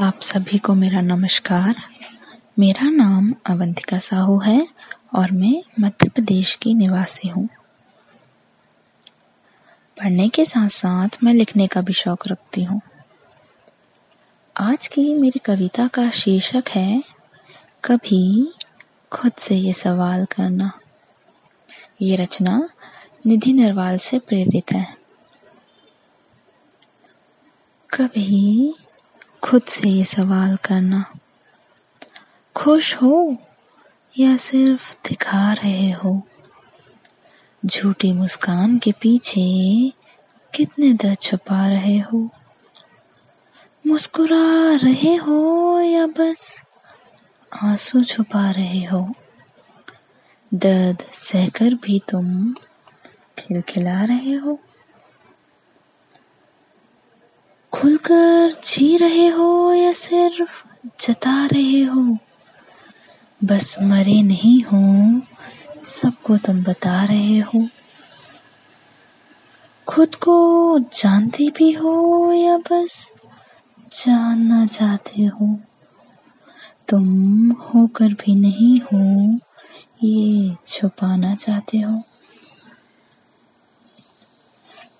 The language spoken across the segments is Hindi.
आप सभी को मेरा नमस्कार। मेरा नाम अवंतिका साहू है और मैं मध्य प्रदेश की निवासी हूँ। पढ़ने के साथ साथ मैं लिखने का भी शौक रखती हूँ। आज की मेरी कविता का शीर्षक है, कभी खुद से ये सवाल करना। ये रचना निधि नरवाल से प्रेरित है। कभी खुद से ये सवाल करना। खुश हो या सिर्फ़ दिखा रहे हो? झूठी मुस्कान के पीछे कितने दर्द छुपा रहे हो? मुस्कुरा रहे हो या बस आँसू छुपा रहे हो? दर्द सहकर भी तुम खिलखिला रहे हो। खुलकर जी रहे हो या सिर्फ़ जता रहे हो? बस मरे नहीं हो, सबको तुम बता रहे हो। खुद को जानते भी हो या बस जानना चाहते हो? तुम होकर भी नहीं हो, ये छुपाना चाहते हो।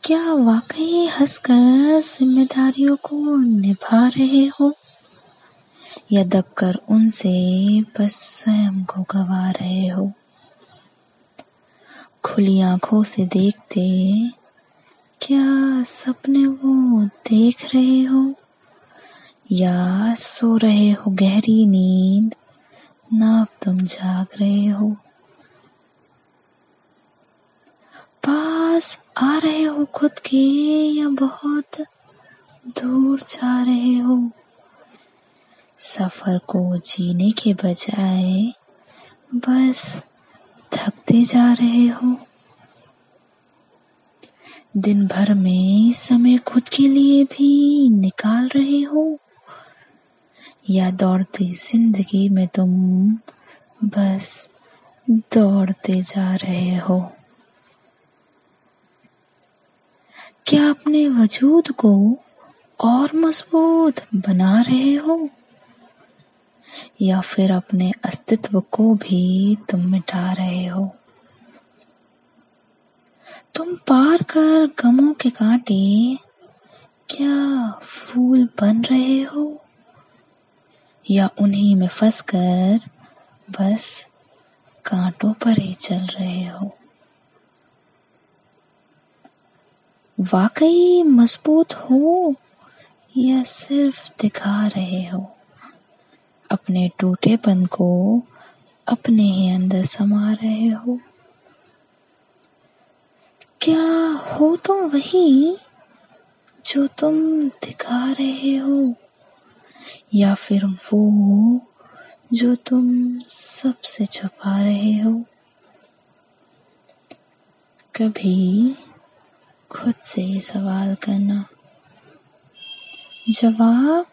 क्या वाकई हंसकर जिम्मेदारियों को निभा रहे हो? या दबकर उनसे बस स्वयं को गवा रहे हो? खुली आँखों से देखते क्या सपने वो देख रहे हो? या सो रहे हो गहरी नींद ना तुम जाग रहे हो? पास आ रहे हो खुद के या बहुत दूर जा रहे हो? सफ़र को जीने के बजाय बस थकते जा रहे हो। दिन भर में समय खुद के लिए भी निकाल रहे हो? या दौड़ती ज़िंदगी में तुम बस दौड़ते जा रहे हो? क्या अपने वजूद को और मज़बूत बना रहे हो? या फिर अपने अस्तित्व को भी तुम मिटा रहे हो? तुम पार कर गमों के कांटे क्या फूल बन रहे हो? या उन्हीं में फंस कर बस कांटों पर ही चल रहे हो? वाकई मज़बूत हो या सिर्फ़ दिखा रहे हो? अपने टूटेपन को अपने ही अंदर समा रहे हो। क्या हो तुम वही जो तुम दिखा रहे हो? या फिर वो जो तुम सबसे छुपा रहे हो? कभी खुद से सवाल करना। जवाब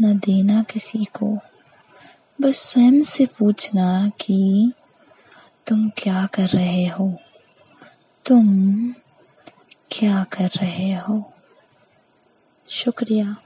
न देना किसी को। बस स्वयं से पूछना कि तुम क्या कर रहे हो? तुम क्या कर रहे हो? शुक्रिया।